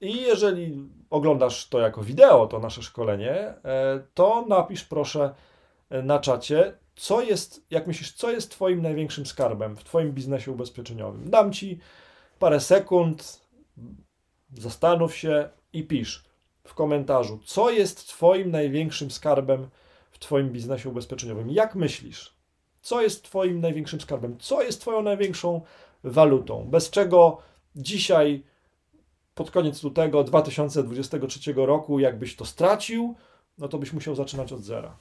I jeżeli oglądasz to jako wideo, to nasze szkolenie, e, to napisz proszę e, na czacie, co jest, jak myślisz, co jest Twoim największym skarbem w Twoim biznesie ubezpieczeniowym. Dam Ci parę sekund, zastanów się i pisz w komentarzu, co jest Twoim największym skarbem w Twoim biznesie ubezpieczeniowym. Jak myślisz? Co jest Twoim największym skarbem? Co jest Twoją największą walutą? Bez czego dzisiaj, pod koniec lutego 2023 roku, jakbyś to stracił, no to byś musiał zaczynać od zera.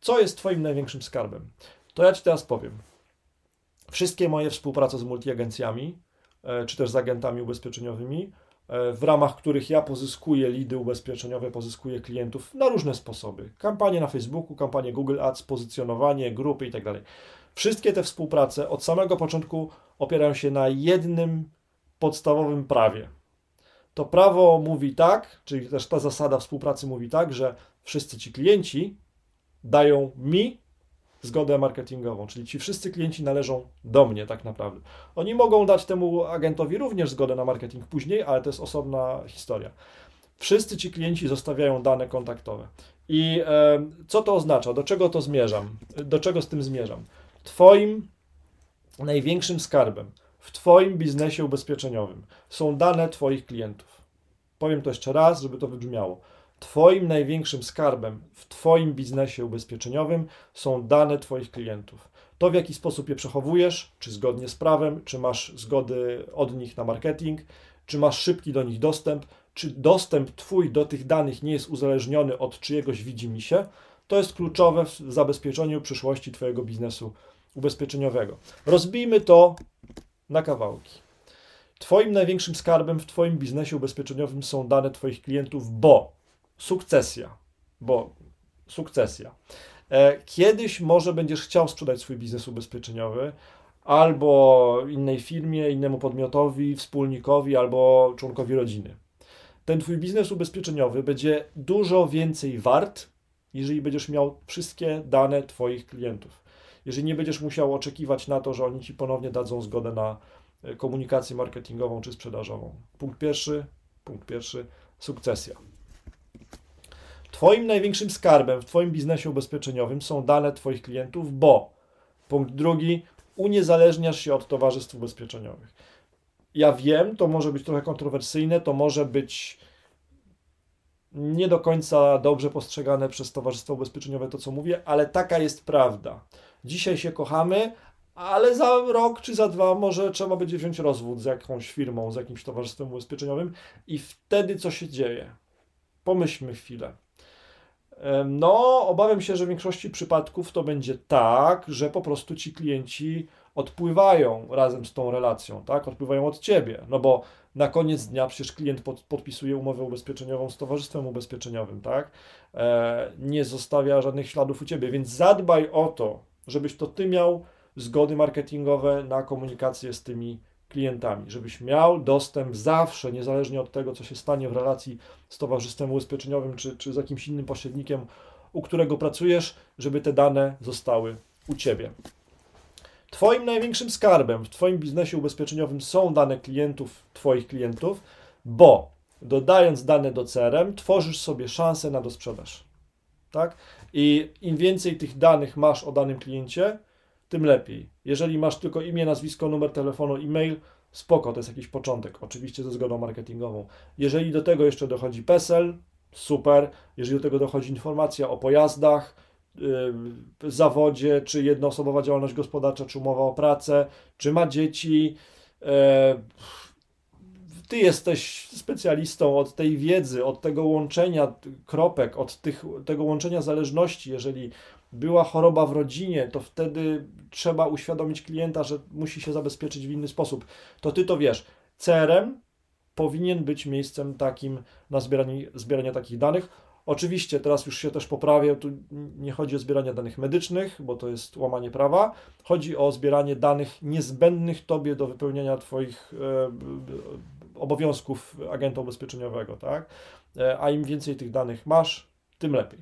Co jest Twoim największym skarbem? To ja Ci teraz powiem. Wszystkie moje współprace z multiagencjami, e, czy też z agentami ubezpieczeniowymi, e, w ramach których ja pozyskuję lidy ubezpieczeniowe, pozyskuję klientów na różne sposoby. Kampanie na Facebooku, kampanie Google Ads, pozycjonowanie, grupy itd. Tak Wszystkie te współprace od samego początku opierają się na jednym podstawowym prawie. To prawo mówi tak, czyli też ta zasada współpracy mówi tak, że wszyscy ci klienci dają mi zgodę marketingową, czyli ci wszyscy klienci należą do mnie tak naprawdę. Oni mogą dać temu agentowi również zgodę na marketing później, ale to jest osobna historia. Wszyscy ci klienci zostawiają dane kontaktowe. I e, co to oznacza? Do czego to zmierzam? Do czego z tym zmierzam? Twoim największym skarbem w Twoim biznesie ubezpieczeniowym są dane Twoich klientów. Powiem to jeszcze raz, żeby to wybrzmiało. Twoim największym skarbem w Twoim biznesie ubezpieczeniowym są dane Twoich klientów. To, w jaki sposób je przechowujesz, czy zgodnie z prawem, czy masz zgody od nich na marketing, czy masz szybki do nich dostęp, czy dostęp Twój do tych danych nie jest uzależniony od czyjegoś widzimisię, to jest kluczowe w zabezpieczeniu przyszłości Twojego biznesu ubezpieczeniowego. Rozbijmy to na kawałki. Twoim największym skarbem w Twoim biznesie ubezpieczeniowym są dane Twoich klientów, bo sukcesja, bo sukcesja. E, kiedyś może będziesz chciał sprzedać swój biznes ubezpieczeniowy albo innej firmie, innemu podmiotowi, wspólnikowi albo członkowi rodziny. Ten twój biznes ubezpieczeniowy będzie dużo więcej wart, jeżeli będziesz miał wszystkie dane Twoich klientów. Jeżeli nie będziesz musiał oczekiwać na to, że oni Ci ponownie dadzą zgodę na e, komunikację marketingową czy sprzedażową. Punkt pierwszy, punkt pierwszy, sukcesja. Twoim największym skarbem w Twoim biznesie ubezpieczeniowym są dane Twoich klientów, bo punkt drugi, uniezależniasz się od towarzystw ubezpieczeniowych. Ja wiem, to może być trochę kontrowersyjne, to może być nie do końca dobrze postrzegane przez towarzystwo ubezpieczeniowe to, co mówię, ale taka jest prawda. Dzisiaj się kochamy, ale za rok czy za dwa może trzeba będzie wziąć rozwód z jakąś firmą, z jakimś towarzystwem ubezpieczeniowym i wtedy co się dzieje? Pomyślmy chwilę. No, obawiam się, że w większości przypadków to będzie tak, że po prostu ci klienci odpływają razem z tą relacją, tak? Odpływają od ciebie, no bo na koniec dnia przecież klient pod, podpisuje umowę ubezpieczeniową z towarzystwem ubezpieczeniowym, tak? E, nie zostawia żadnych śladów u ciebie, więc zadbaj o to, żebyś to ty miał zgody marketingowe na komunikację z tymi klientami, żebyś miał dostęp zawsze, niezależnie od tego, co się stanie w relacji z towarzystwem ubezpieczeniowym czy, czy z jakimś innym pośrednikiem, u którego pracujesz, żeby te dane zostały u ciebie. Twoim największym skarbem w Twoim biznesie ubezpieczeniowym są dane klientów, Twoich klientów, bo dodając dane do CRM, tworzysz sobie szansę na dosprzedaż. Tak? I im więcej tych danych masz o danym kliencie, tym lepiej. Jeżeli masz tylko imię, nazwisko, numer telefonu, e-mail, spoko, to jest jakiś początek, oczywiście ze zgodą marketingową. Jeżeli do tego jeszcze dochodzi PESEL, super. Jeżeli do tego dochodzi informacja o pojazdach, yy, zawodzie, czy jednoosobowa działalność gospodarcza, czy umowa o pracę, czy ma dzieci, yy, ty jesteś specjalistą od tej wiedzy, od tego łączenia kropek, od tych, tego łączenia zależności. Jeżeli była choroba w rodzinie, to wtedy trzeba uświadomić klienta, że musi się zabezpieczyć w inny sposób. To ty to wiesz. CRM powinien być miejscem takim na zbieranie, zbieranie takich danych. Oczywiście teraz już się też poprawię, tu nie chodzi o zbieranie danych medycznych, bo to jest łamanie prawa. Chodzi o zbieranie danych niezbędnych Tobie do wypełniania Twoich e, obowiązków agenta ubezpieczeniowego, tak? E, a im więcej tych danych masz, tym lepiej.